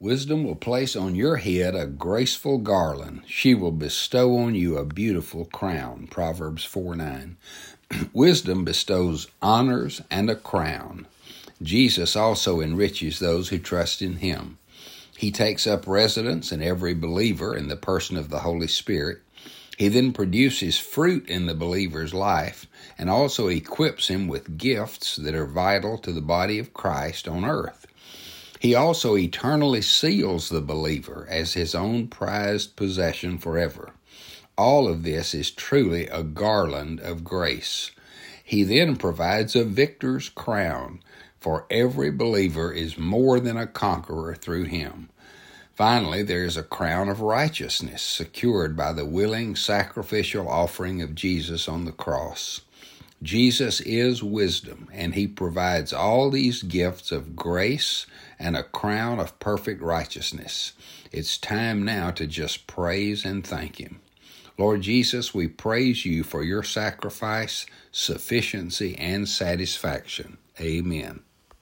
Wisdom will place on your head a graceful garland. She will bestow on you a beautiful crown. Proverbs 4 9. Wisdom bestows honors and a crown. Jesus also enriches those who trust in him. He takes up residence in every believer in the person of the Holy Spirit. He then produces fruit in the believer's life and also equips him with gifts that are vital to the body of Christ on earth. He also eternally seals the believer as his own prized possession forever. All of this is truly a garland of grace. He then provides a victor's crown, for every believer is more than a conqueror through him. Finally, there is a crown of righteousness secured by the willing sacrificial offering of Jesus on the cross. Jesus is wisdom, and he provides all these gifts of grace and a crown of perfect righteousness. It's time now to just praise and thank him. Lord Jesus, we praise you for your sacrifice, sufficiency, and satisfaction. Amen.